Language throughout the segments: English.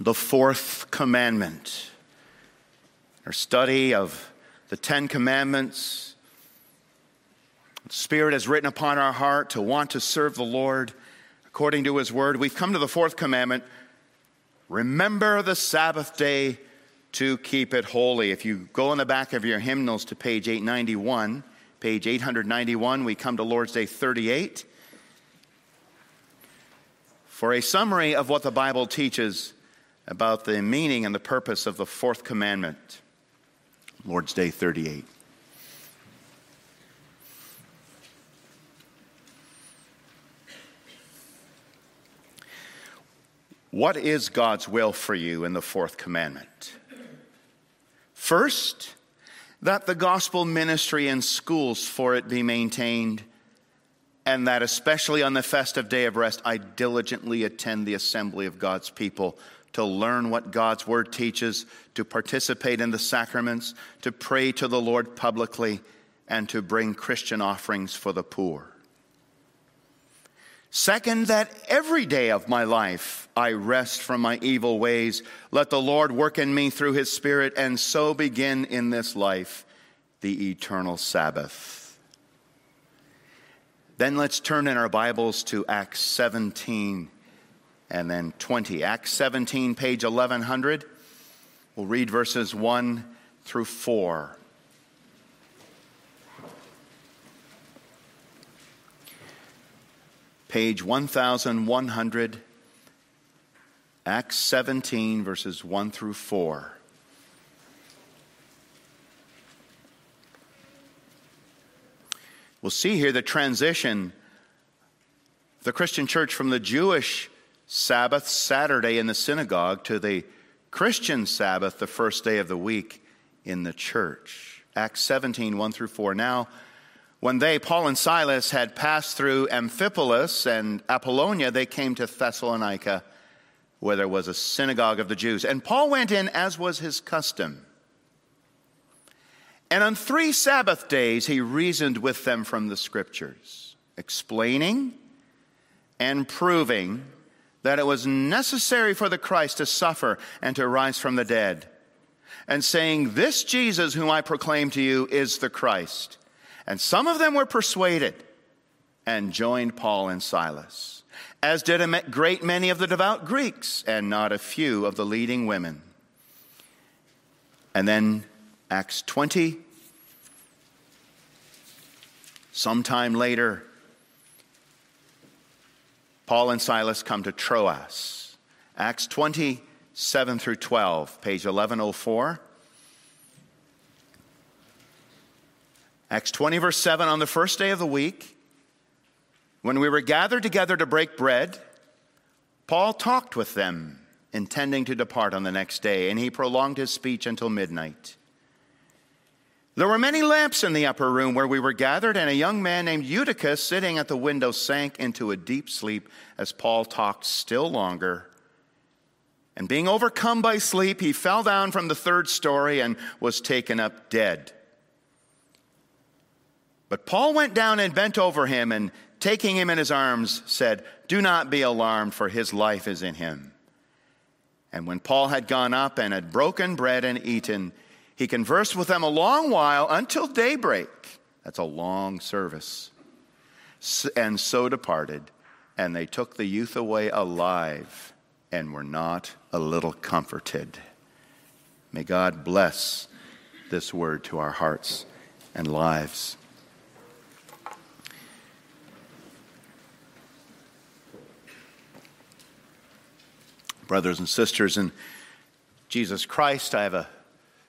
the fourth commandment. Our study of the Ten Commandments. The Spirit has written upon our heart to want to serve the Lord according to His word. We've come to the fourth commandment remember the Sabbath day to keep it holy. If you go in the back of your hymnals to page 891, page 891, we come to Lord's Day 38 for a summary of what the Bible teaches about the meaning and the purpose of the fourth commandment. Lord's Day 38. What is God's will for you in the fourth commandment? First, that the gospel ministry and schools for it be maintained, and that especially on the festive day of rest, I diligently attend the assembly of God's people to learn what God's word teaches, to participate in the sacraments, to pray to the Lord publicly, and to bring Christian offerings for the poor. Second, that every day of my life I rest from my evil ways. Let the Lord work in me through his Spirit, and so begin in this life the eternal Sabbath. Then let's turn in our Bibles to Acts 17 and then 20. Acts 17, page 1100. We'll read verses 1 through 4. Page 1100, Acts 17, verses 1 through 4. We'll see here the transition the Christian church from the Jewish Sabbath, Saturday in the synagogue, to the Christian Sabbath, the first day of the week in the church. Acts 17, 1 through 4. Now, when they, Paul and Silas, had passed through Amphipolis and Apollonia, they came to Thessalonica, where there was a synagogue of the Jews. And Paul went in as was his custom. And on three Sabbath days, he reasoned with them from the scriptures, explaining and proving that it was necessary for the Christ to suffer and to rise from the dead, and saying, This Jesus whom I proclaim to you is the Christ. And some of them were persuaded and joined Paul and Silas, as did a great many of the devout Greeks, and not a few of the leading women. And then Acts 20. Sometime later, Paul and Silas come to Troas. Acts 27 through 12, page 1104. Acts 20, verse 7 on the first day of the week, when we were gathered together to break bread, Paul talked with them, intending to depart on the next day, and he prolonged his speech until midnight. There were many lamps in the upper room where we were gathered, and a young man named Eutychus, sitting at the window, sank into a deep sleep as Paul talked still longer. And being overcome by sleep, he fell down from the third story and was taken up dead. But Paul went down and bent over him, and taking him in his arms, said, Do not be alarmed, for his life is in him. And when Paul had gone up and had broken bread and eaten, he conversed with them a long while until daybreak. That's a long service. And so departed, and they took the youth away alive and were not a little comforted. May God bless this word to our hearts and lives. Brothers and sisters in Jesus Christ, I have a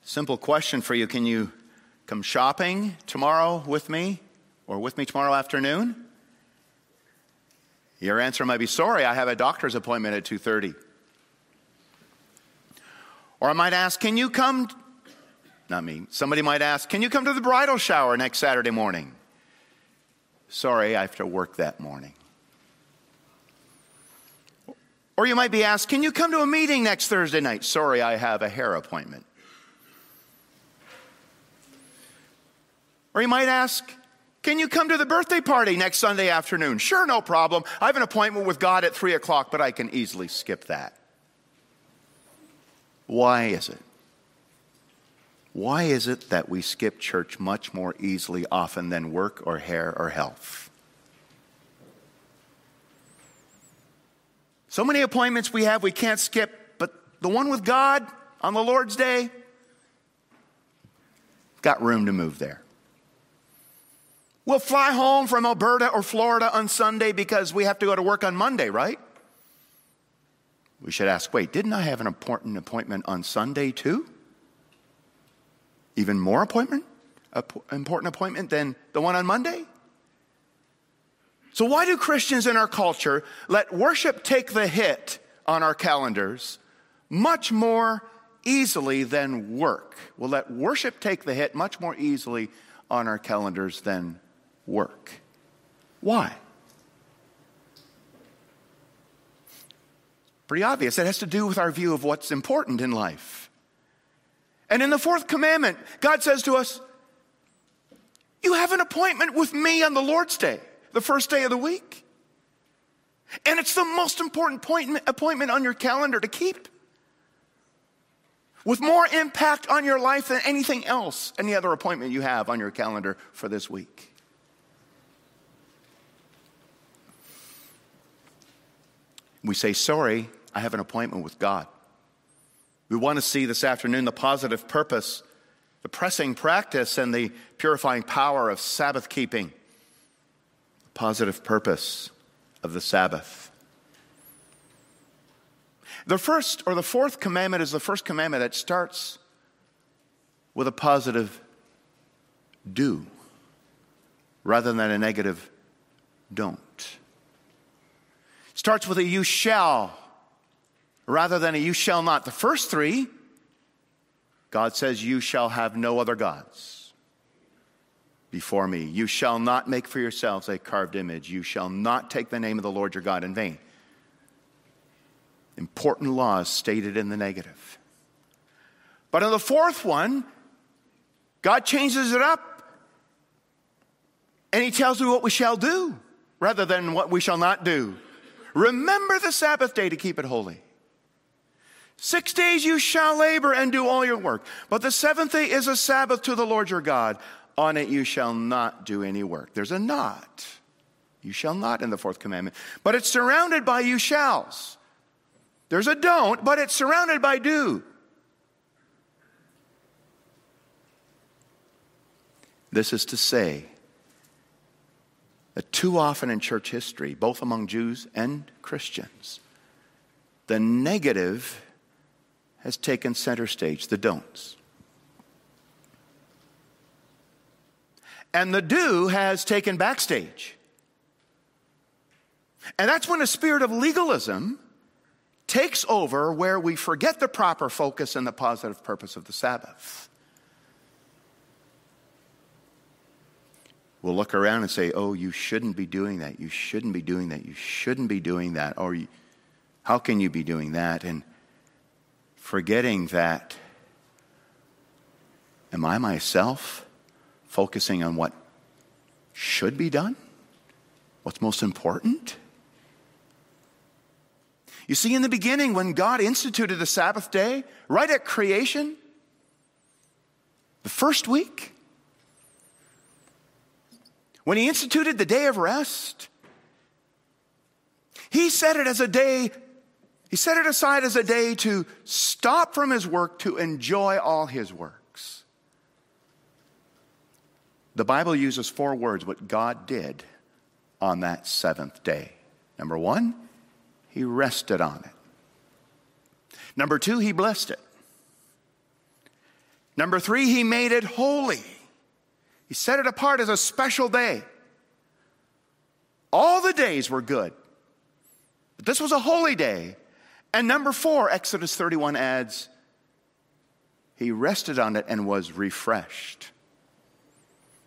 Simple question for you Can you come shopping tomorrow with me or with me tomorrow afternoon? Your answer might be sorry, I have a doctor's appointment at 2:30. Or I might ask, can you come not me. Somebody might ask, can you come to the bridal shower next Saturday morning? Sorry, I have to work that morning. Or you might be asked, can you come to a meeting next Thursday night? Sorry, I have a hair appointment. Or you might ask, Can you come to the birthday party next Sunday afternoon? Sure, no problem. I have an appointment with God at 3 o'clock, but I can easily skip that. Why is it? Why is it that we skip church much more easily often than work or hair or health? So many appointments we have we can't skip, but the one with God on the Lord's Day, got room to move there. We'll fly home from Alberta or Florida on Sunday because we have to go to work on Monday, right? We should ask wait, didn't I have an important appointment on Sunday too? Even more appointment? Important appointment than the one on Monday? So, why do Christians in our culture let worship take the hit on our calendars much more easily than work? We'll let worship take the hit much more easily on our calendars than work. Why? Pretty obvious. It has to do with our view of what's important in life. And in the fourth commandment, God says to us, You have an appointment with me on the Lord's day, the first day of the week. And it's the most important appointment on your calendar to keep. With more impact on your life than anything else, any other appointment you have on your calendar for this week. We say, Sorry, I have an appointment with God. We want to see this afternoon the positive purpose, the pressing practice, and the purifying power of Sabbath keeping. The positive purpose of the Sabbath. The first or the fourth commandment is the first commandment that starts with a positive do rather than a negative don't. Starts with a you shall rather than a you shall not. The first three, God says, You shall have no other gods before me. You shall not make for yourselves a carved image. You shall not take the name of the Lord your God in vain. Important laws stated in the negative. But in the fourth one, God changes it up and he tells me what we shall do rather than what we shall not do. Remember the Sabbath day to keep it holy. Six days you shall labor and do all your work, but the seventh day is a Sabbath to the Lord your God. On it you shall not do any work. There's a not. You shall not in the fourth commandment, but it's surrounded by you shalls. There's a don't, but it's surrounded by do. This is to say Uh, too often in church history, both among Jews and Christians, the negative has taken center stage, the don'ts. And the do has taken backstage. And that's when a spirit of legalism takes over where we forget the proper focus and the positive purpose of the Sabbath. We'll look around and say, oh, you shouldn't be doing that. You shouldn't be doing that. You shouldn't be doing that. Or how can you be doing that? And forgetting that am I myself focusing on what should be done? What's most important? You see, in the beginning, when God instituted the Sabbath day, right at creation, the first week, when He instituted the day of rest, He set it as a day he set it aside as a day to stop from his work to enjoy all his works. The Bible uses four words what God did on that seventh day. Number one, he rested on it. Number two, he blessed it. Number three, he made it holy. He set it apart as a special day. All the days were good, but this was a holy day and number four, Exodus 31 adds, he rested on it and was refreshed.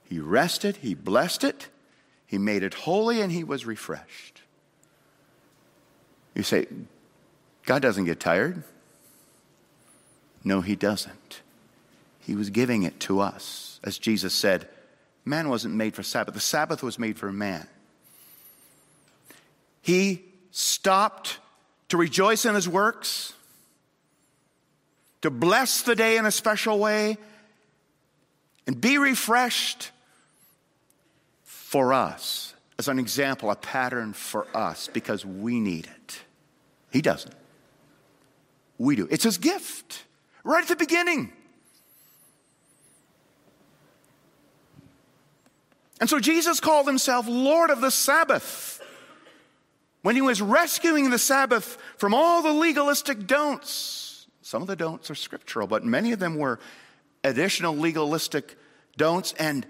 He rested, he blessed it, he made it holy, and he was refreshed. You say, God doesn't get tired. No, he doesn't. He was giving it to us. As Jesus said, man wasn't made for Sabbath, the Sabbath was made for man. He stopped to rejoice in his works, to bless the day in a special way, and be refreshed for us as an example, a pattern for us because we need it. He doesn't. We do. It's his gift right at the beginning. And so Jesus called himself Lord of the Sabbath when he was rescuing the Sabbath from all the legalistic don'ts. Some of the don'ts are scriptural, but many of them were additional legalistic don'ts, and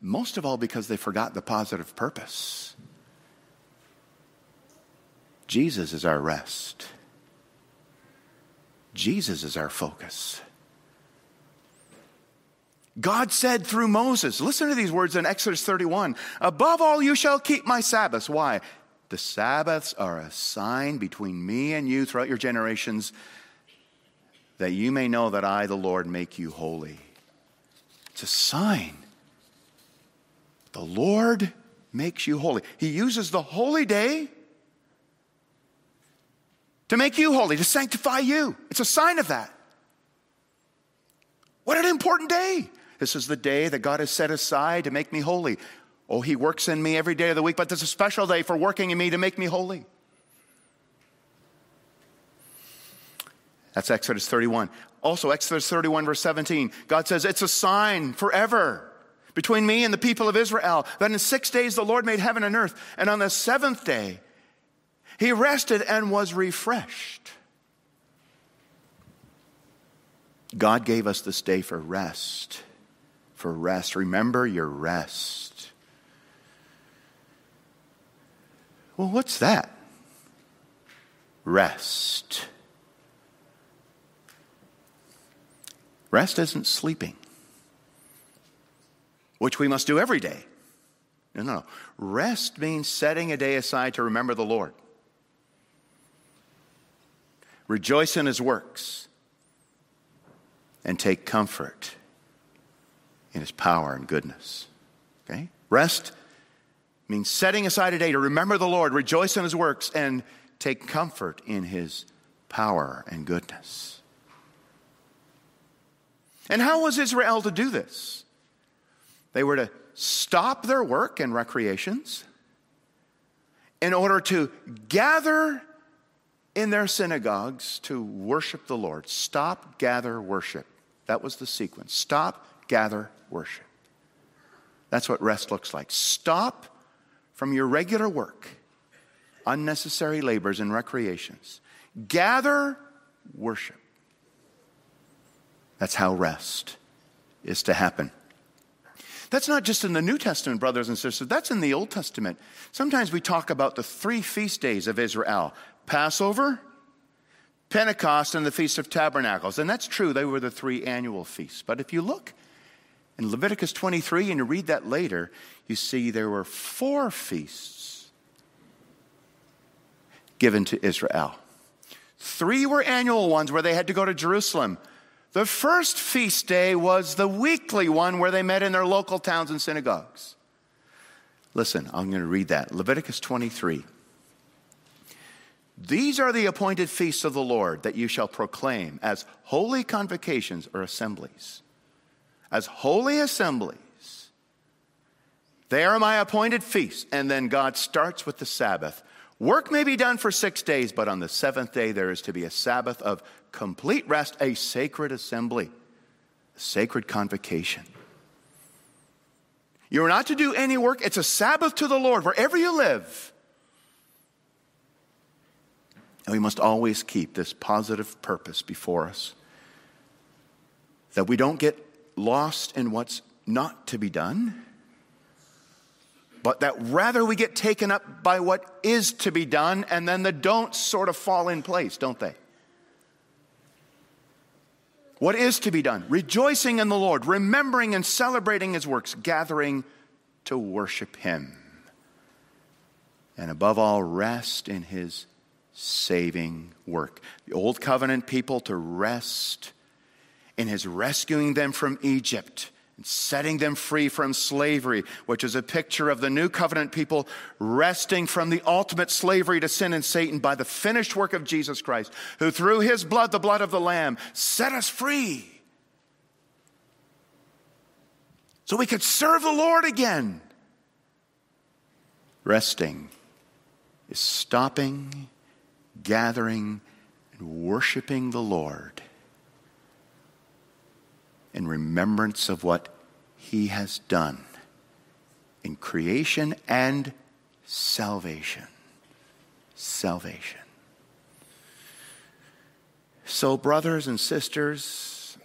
most of all because they forgot the positive purpose. Jesus is our rest. Jesus is our focus. God said through Moses, listen to these words in Exodus 31 Above all, you shall keep my Sabbaths. Why? The Sabbaths are a sign between me and you throughout your generations that you may know that I, the Lord, make you holy. It's a sign. The Lord makes you holy. He uses the holy day to make you holy, to sanctify you. It's a sign of that. What an important day. This is the day that God has set aside to make me holy. Oh, He works in me every day of the week, but there's a special day for working in me to make me holy. That's Exodus 31. Also, Exodus 31, verse 17, God says, It's a sign forever between me and the people of Israel that in six days the Lord made heaven and earth, and on the seventh day he rested and was refreshed. God gave us this day for rest for rest. Remember your rest. Well, what's that? Rest. Rest isn't sleeping, which we must do every day. No, no, no. Rest means setting a day aside to remember the Lord. Rejoice in his works and take comfort in his power and goodness. Okay? Rest means setting aside a day to remember the Lord, rejoice in his works, and take comfort in his power and goodness. And how was Israel to do this? They were to stop their work and recreations in order to gather in their synagogues to worship the Lord. Stop, gather, worship. That was the sequence. Stop, gather, worship. That's what rest looks like. Stop from your regular work, unnecessary labors and recreations. Gather, worship. That's how rest is to happen. That's not just in the New Testament, brothers and sisters, that's in the Old Testament. Sometimes we talk about the three feast days of Israel Passover, Pentecost, and the Feast of Tabernacles. And that's true, they were the three annual feasts. But if you look in Leviticus 23, and you read that later, you see there were four feasts given to Israel. Three were annual ones where they had to go to Jerusalem. The first feast day was the weekly one where they met in their local towns and synagogues. Listen, I'm going to read that. Leviticus 23. These are the appointed feasts of the Lord that you shall proclaim as holy convocations or assemblies as holy assemblies. They are my appointed feasts. And then God starts with the Sabbath. Work may be done for six days, but on the seventh day there is to be a Sabbath of complete rest, a sacred assembly, a sacred convocation. You are not to do any work. It's a Sabbath to the Lord wherever you live. And we must always keep this positive purpose before us that we don't get lost in what's not to be done, but that rather we get taken up by what is to be done, and then the don'ts sort of fall in place, don't they? What is to be done? Rejoicing in the Lord, remembering and celebrating his works, gathering to worship him. And above all, rest in his saving work. The old covenant people to rest in his rescuing them from Egypt and setting them free from slavery, which is a picture of the new covenant people resting from the ultimate slavery to sin and Satan by the finished work of Jesus Christ, who through his blood, the blood of the Lamb, set us free. So we could serve the Lord again. Resting is stopping, gathering, and worshiping the Lord in remembrance of what he has done in creation and salvation. Salvation. So, brothers and sisters,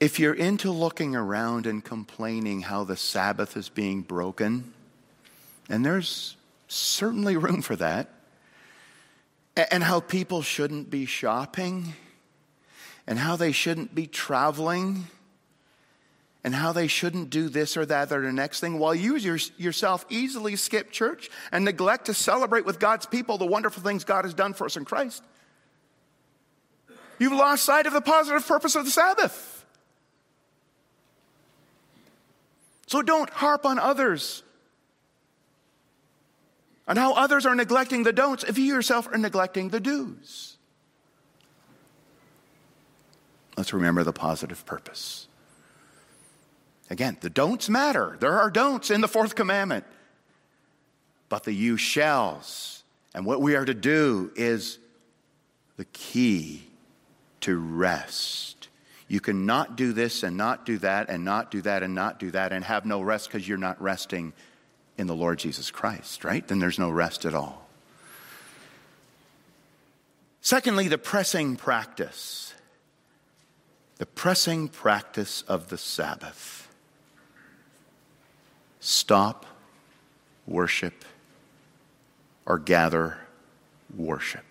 if you're into looking around and complaining how the Sabbath is being broken, and there's certainly room for that, and how people shouldn't be shopping and how they shouldn't be traveling and how they shouldn't do this or that or the next thing, while you yourself easily skip church and neglect to celebrate with God's people the wonderful things God has done for us in Christ. You've lost sight of the positive purpose of the Sabbath. So don't harp on others on how others are neglecting the don'ts if you yourself are neglecting the do's. Let's remember the positive purpose. Again, the don'ts matter. There are don'ts in the fourth commandment. But the you shalls and what we are to do is the key to rest. You cannot do this and not do that and not do that and not do that and have no rest because you're not resting in the Lord Jesus Christ, right? Then there's no rest at all. Secondly, the pressing practice the pressing practice of the Sabbath. Stop, worship, or gather worship.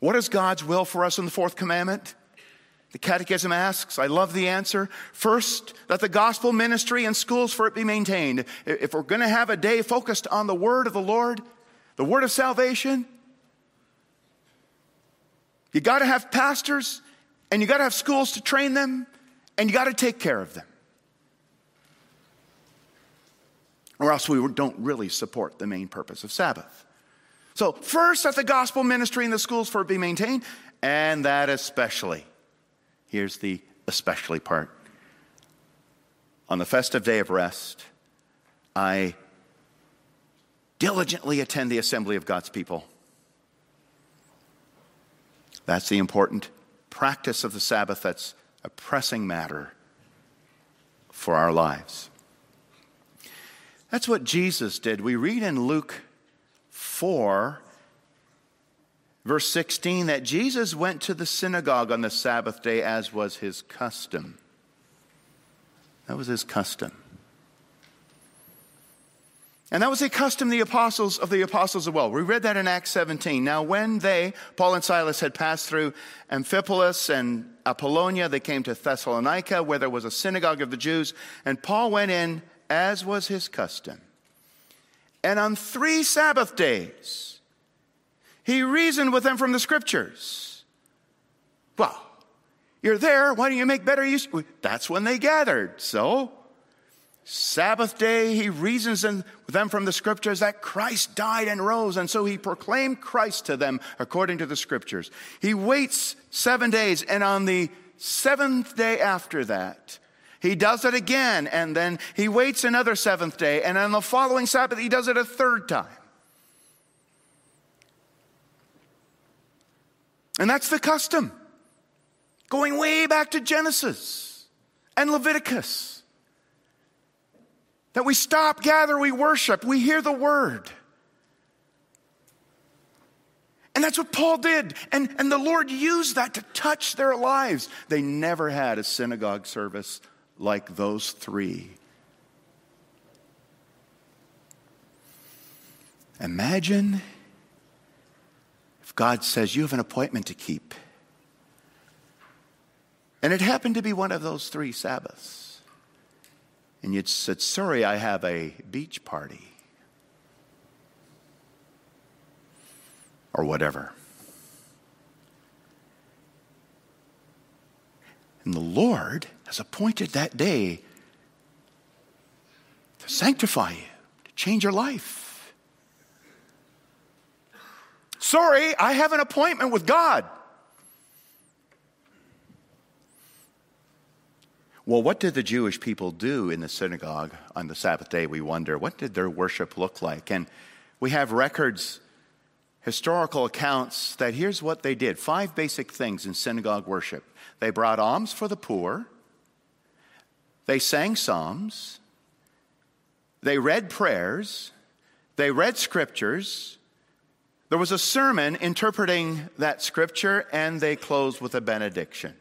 What is God's will for us in the fourth commandment? The Catechism asks, I love the answer. First, that the gospel ministry and schools for it be maintained. If we're going to have a day focused on the word of the Lord, the word of salvation, you got to have pastors and you got to have schools to train them, and you got to take care of them. Or else we don't really support the main purpose of Sabbath. So, first, that the gospel ministry in the schools for be maintained, and that especially. Here's the especially part. On the festive day of rest, I diligently attend the assembly of God's people. That's the important practice of the Sabbath that's a pressing matter for our lives. That's what Jesus did. We read in Luke 4, verse 16, that Jesus went to the synagogue on the Sabbath day as was his custom. That was his custom. And that was a custom the apostles of the apostles as well. We read that in Acts 17. Now, when they, Paul and Silas, had passed through Amphipolis and Apollonia, they came to Thessalonica, where there was a synagogue of the Jews, and Paul went in as was his custom. And on three Sabbath days, he reasoned with them from the scriptures. Well, you're there, why don't you make better use? That's when they gathered. So, Sabbath day, he reasons with them from the scriptures that Christ died and rose, and so he proclaimed Christ to them according to the scriptures. He waits seven days, and on the seventh day after that, he does it again, and then he waits another seventh day, and on the following Sabbath, he does it a third time. And that's the custom, going way back to Genesis and Leviticus. That we stop, gather, we worship, we hear the word. And that's what Paul did. And, and the Lord used that to touch their lives. They never had a synagogue service like those three. Imagine if God says, You have an appointment to keep. And it happened to be one of those three Sabbaths and you said, Sorry, I have a beach party. Or whatever. And the Lord has appointed that day to sanctify you, to change your life. Sorry, I have an appointment with God. Well, what did the Jewish people do in the synagogue on the Sabbath day? We wonder. What did their worship look like? And we have records, historical accounts, that here's what they did five basic things in synagogue worship they brought alms for the poor, they sang psalms, they read prayers, they read scriptures. There was a sermon interpreting that scripture, and they closed with a benediction.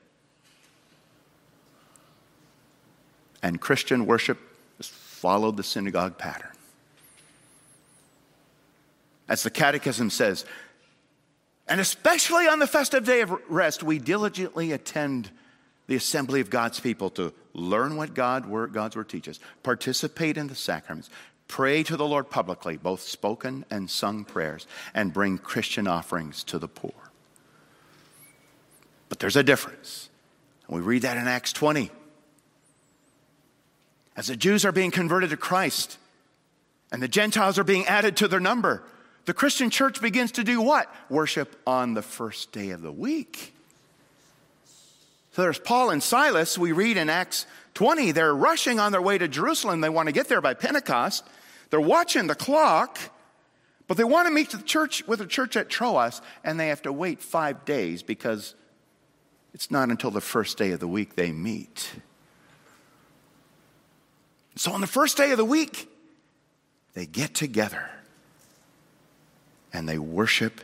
And Christian worship has followed the synagogue pattern. As the Catechism says, and especially on the festive day of rest, we diligently attend the assembly of God's people to learn what God, God's word teaches, participate in the sacraments, pray to the Lord publicly, both spoken and sung prayers, and bring Christian offerings to the poor. But there's a difference. We read that in Acts 20. As the Jews are being converted to Christ and the Gentiles are being added to their number, the Christian church begins to do what? Worship on the first day of the week. So there's Paul and Silas. We read in Acts 20, they're rushing on their way to Jerusalem. They want to get there by Pentecost. They're watching the clock, but they want to meet the church with the church at Troas, and they have to wait five days because it's not until the first day of the week they meet. So on the first day of the week, they get together and they worship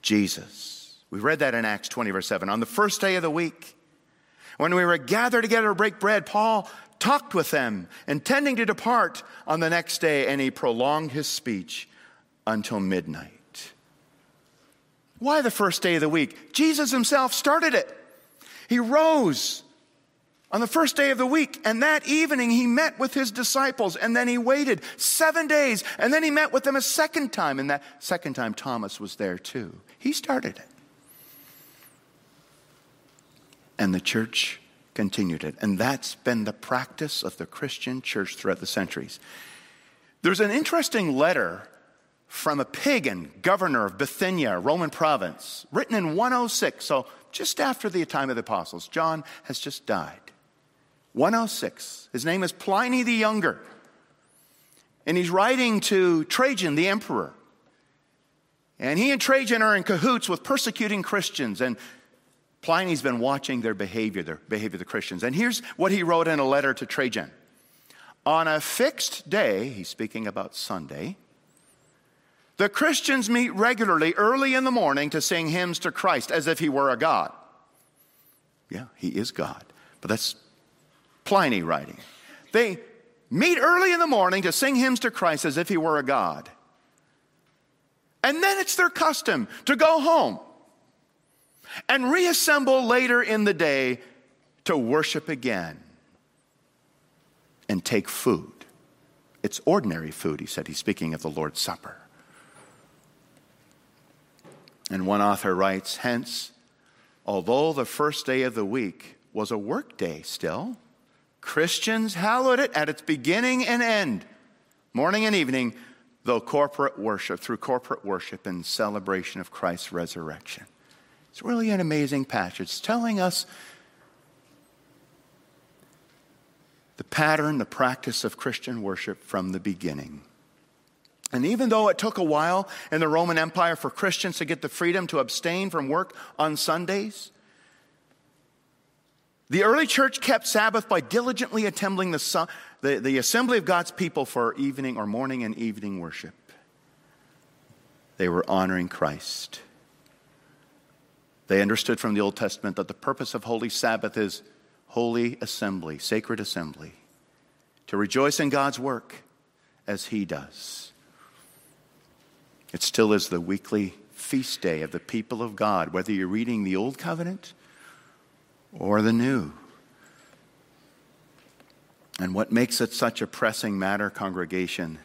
Jesus. We read that in Acts 20, verse 7. On the first day of the week, when we were gathered together to break bread, Paul talked with them, intending to depart on the next day, and he prolonged his speech until midnight. Why the first day of the week? Jesus himself started it. He rose on the first day of the week, and that evening he met with his disciples, and then he waited seven days, and then he met with them a second time, and that second time Thomas was there too. He started it. And the church continued it. And that's been the practice of the Christian church throughout the centuries. There's an interesting letter from a pagan governor of Bithynia, Roman province, written in 106, so just after the time of the apostles. John has just died. 106. His name is Pliny the Younger. And he's writing to Trajan, the emperor. And he and Trajan are in cahoots with persecuting Christians. And Pliny's been watching their behavior, their behavior of the Christians. And here's what he wrote in a letter to Trajan. On a fixed day, he's speaking about Sunday, the Christians meet regularly early in the morning to sing hymns to Christ as if he were a God. Yeah, he is God. But that's Pliny writing. They meet early in the morning to sing hymns to Christ as if he were a God. And then it's their custom to go home and reassemble later in the day to worship again and take food. It's ordinary food, he said. He's speaking of the Lord's Supper. And one author writes, hence, although the first day of the week was a work day still, Christians hallowed it at its beginning and end, morning and evening, though corporate worship, through corporate worship and celebration of Christ's resurrection. It's really an amazing passage. It's telling us the pattern, the practice of Christian worship from the beginning. And even though it took a while in the Roman Empire for Christians to get the freedom to abstain from work on Sundays, the early church kept Sabbath by diligently attending the, the, the, assembly of God's people for evening or morning and evening worship. They were honoring Christ. They understood from the Old Testament that the purpose of Holy Sabbath is holy assembly, sacred assembly, to rejoice in God's work as He does. It still is the weekly feast day of the people of God, whether you're reading the Old Covenant or the new. And what makes it such a pressing matter, congregation,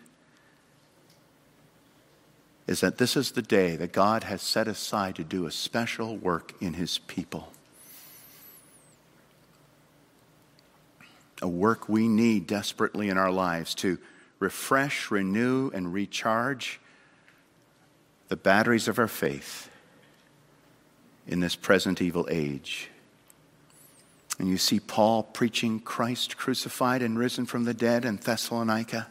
is that this is the day that God has set aside to do a special work in his people. a work we need desperately in our lives to refresh, renew, and recharge the batteries of our faith in this present evil age. And you see Paul preaching Christ crucified and risen from the dead in Thessalonica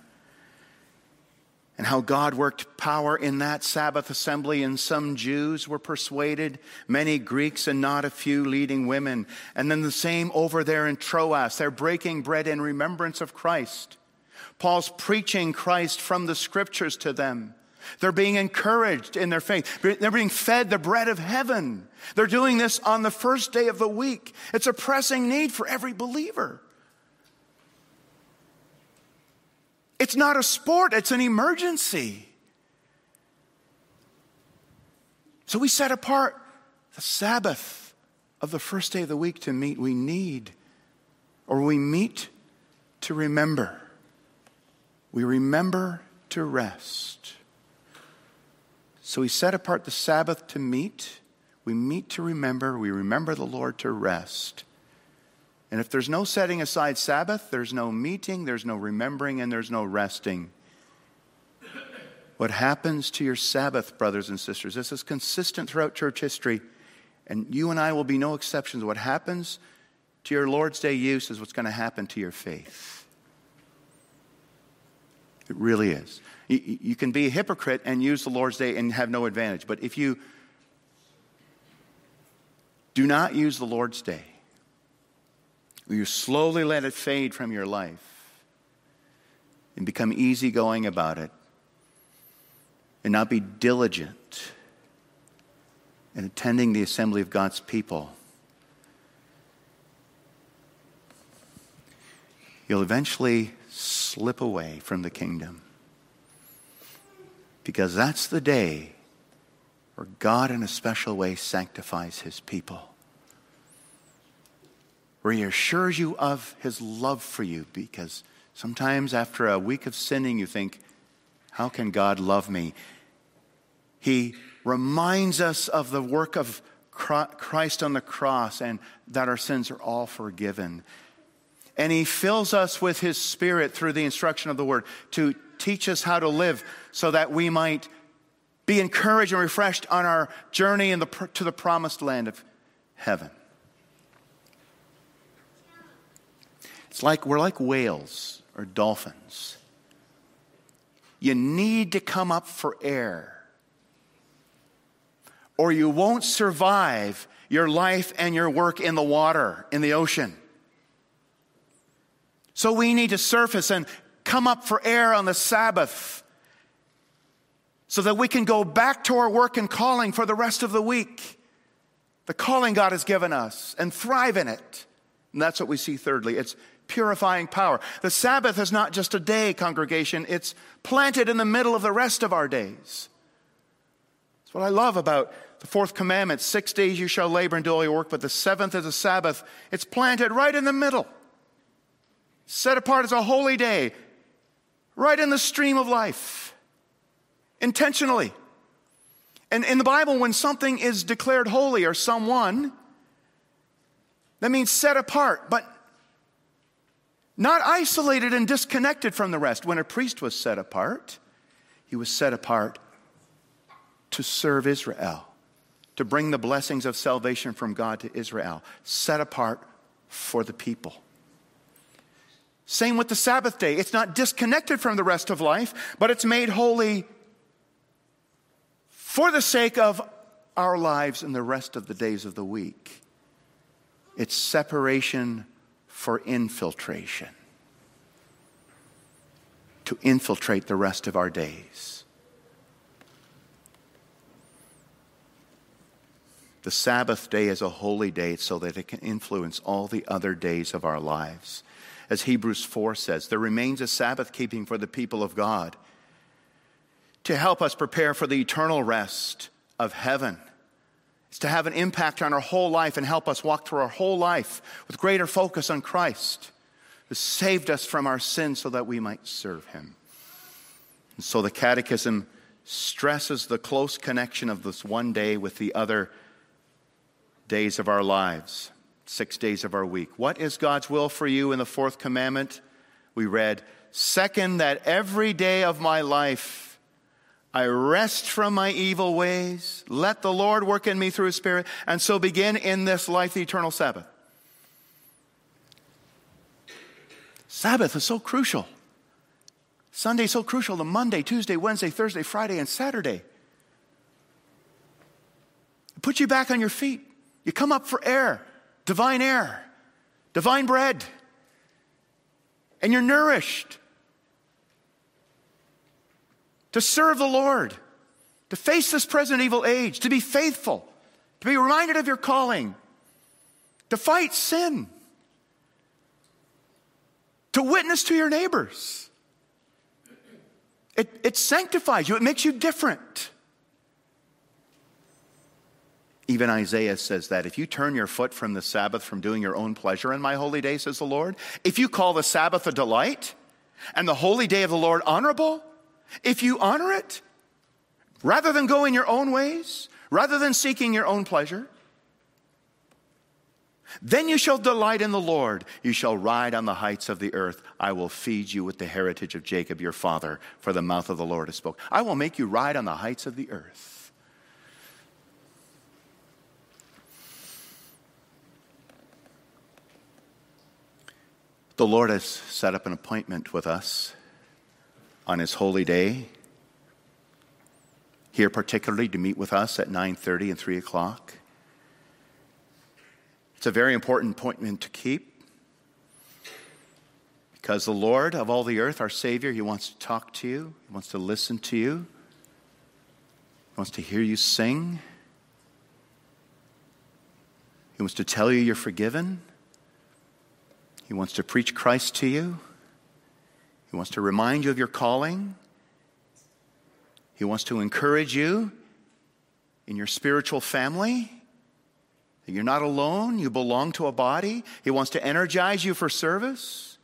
and how God worked power in that Sabbath assembly, and some Jews were persuaded, many Greeks, and not a few leading women. And then the same over there in Troas. They're breaking bread in remembrance of Christ. Paul's preaching Christ from the scriptures to them. They're being encouraged in their faith. They're being fed the bread of heaven. They're doing this on the first day of the week. It's a pressing need for every believer. It's not a sport, it's an emergency. So we set apart the Sabbath of the first day of the week to meet. We need, or we meet to remember. We remember to rest. So we set apart the Sabbath to meet. We meet to remember. We remember the Lord to rest. And if there's no setting aside Sabbath, there's no meeting, there's no remembering, and there's no resting. What happens to your Sabbath, brothers and sisters? This is consistent throughout church history, and you and I will be no exceptions. What happens to your Lord's Day use is what's going to happen to your faith. It really is. You, you can be a hypocrite and use the Lord's Day and have no advantage, but if you do not use the Lord's Day, you slowly let it fade from your life and become easygoing about it and not be diligent in attending the assembly of God's people, you'll eventually slip away from the kingdom. Because that's the day where God, in a special way, sanctifies his people where he assures you of his love for you. Because sometimes after a week of sinning, you think, How can God love me? He reminds us of the work of Christ on the cross and that our sins are all forgiven. And he fills us with his spirit through the instruction of the word to teach us how to live so that we might be encouraged and refreshed on our journey the, to the promised land of heaven. It's like we're like whales or dolphins. You need to come up for air, or you won't survive your life and your work in the water, in the ocean. So we need to surface and come up for air on the Sabbath so that we can go back to our work and calling for the rest of the week. The calling God has given us and thrive in it. And that's what we see thirdly. It's purifying power. The Sabbath is not just a day, congregation, it's planted in the middle of the rest of our days. That's what I love about the fourth commandment six days you shall labor and do all your work, but the seventh is a Sabbath. It's planted right in the middle, set apart as a holy day, right in the stream of life, intentionally. And in the Bible, when something is declared holy or someone, that means set apart, but not isolated and disconnected from the rest. When a priest was set apart, he was set apart to serve Israel, to bring the blessings of salvation from God to Israel, set apart for the people. Same with the Sabbath day. It's not disconnected from the rest of life, but it's made holy for the sake of our lives and the rest of the days of the week. It's separation for infiltration, to infiltrate the rest of our days. The Sabbath day is a holy day so that it can influence all the other days of our lives. As Hebrews 4 says, there remains a Sabbath keeping for the people of God to help us prepare for the eternal rest of heaven It's to have an impact on our whole life and help us walk through our whole life with greater focus on Christ, who saved us from our sins so that we might serve him. And so the Catechism stresses the close connection of this one day with the other days of our lives. Six days of our week. What is God's will for you in the fourth commandment? We read, Second, that every day of my life I rest from my evil ways, let the Lord work in me through his Spirit, and so begin in this life the eternal Sabbath. Sabbath is so crucial. Sunday so crucial to Monday, Tuesday, Wednesday, Thursday, Friday, and Saturday. It puts you back on your feet. You come up for air, divine air, divine bread, and you're nourished to serve the Lord, to face this present evil age, to be faithful, to be reminded of your calling, to fight sin, to witness to your neighbors. It, it sanctifies you, it makes you different. Even Isaiah says that if you turn your foot from the Sabbath, from doing your own pleasure in my holy day, says the Lord, if you call the Sabbath a delight and the holy day of the Lord honorable, if you honor it, rather than going your own ways, rather than seeking your own pleasure, then you shall delight in the Lord. You shall ride on the heights of the earth. I will feed you with the heritage of Jacob your father, for the mouth of the Lord has spoken. I will make you ride on the heights of the earth. The Lord has set up an appointment with us on his holy day here particularly to meet with us at 9.30 and 3 o'clock. It's a very important appointment to keep because the lord of all the earth our savior he wants to talk to you. He wants to listen to you. He wants to hear you sing. He wants to tell you you're forgiven he wants to preach Christ to you. He wants to remind you of your calling. He wants to encourage you in your spiritual family. You're not alone, you belong to a body. He wants to energize you for service.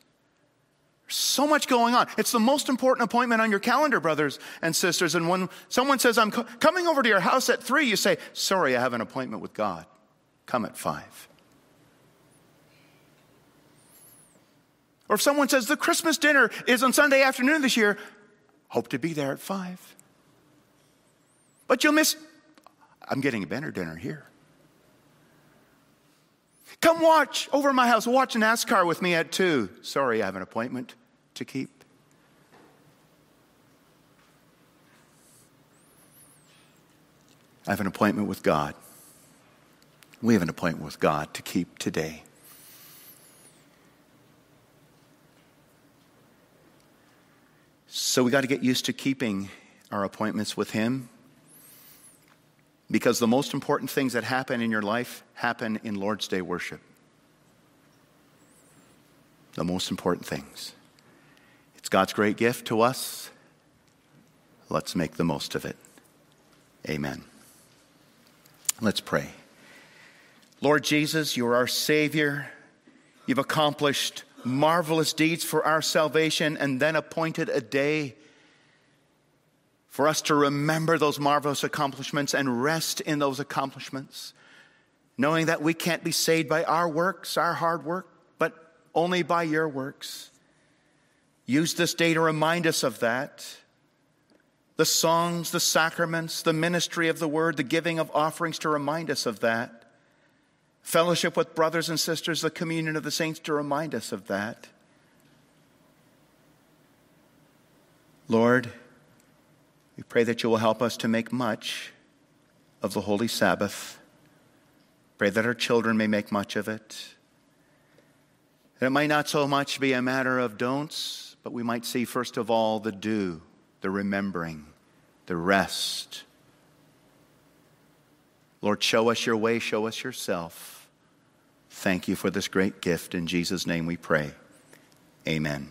There's so much going on. It's the most important appointment on your calendar, brothers and sisters. And when someone says, I'm co- coming over to your house at three, you say, Sorry, I have an appointment with God. Come at five. Or if someone says the Christmas dinner is on Sunday afternoon this year, hope to be there at five. But you'll miss, I'm getting a better dinner here. Come watch over my house, watch NASCAR with me at two. Sorry, I have an appointment to keep. I have an appointment with God. We have an appointment with God to keep today. So we got to get used to keeping our appointments with Him because the most important things that happen in your life happen in Lord's Day worship. The most important things. It's God's great gift to us. Let's make the most of it. Amen. Let's pray. Lord Jesus, you are our Savior. You've accomplished marvelous deeds for our salvation and then appointed a day for us to remember those marvelous accomplishments and rest in those accomplishments, knowing that we can't be saved by our works, our hard work, but only by your works. Use this day to remind us of that. The songs, the sacraments, the ministry of the word, the giving of offerings to remind us of that fellowship with brothers and sisters, the communion of the saints to remind us of that. Lord, we pray that you will help us to make much of the Holy Sabbath. Pray that our children may make much of it. That it might not so much be a matter of don'ts, but we might see, first of all, the do, the remembering, the rest. Lord, show us your way, show us yourself. Thank you for this great gift. In Jesus' name we pray. Amen.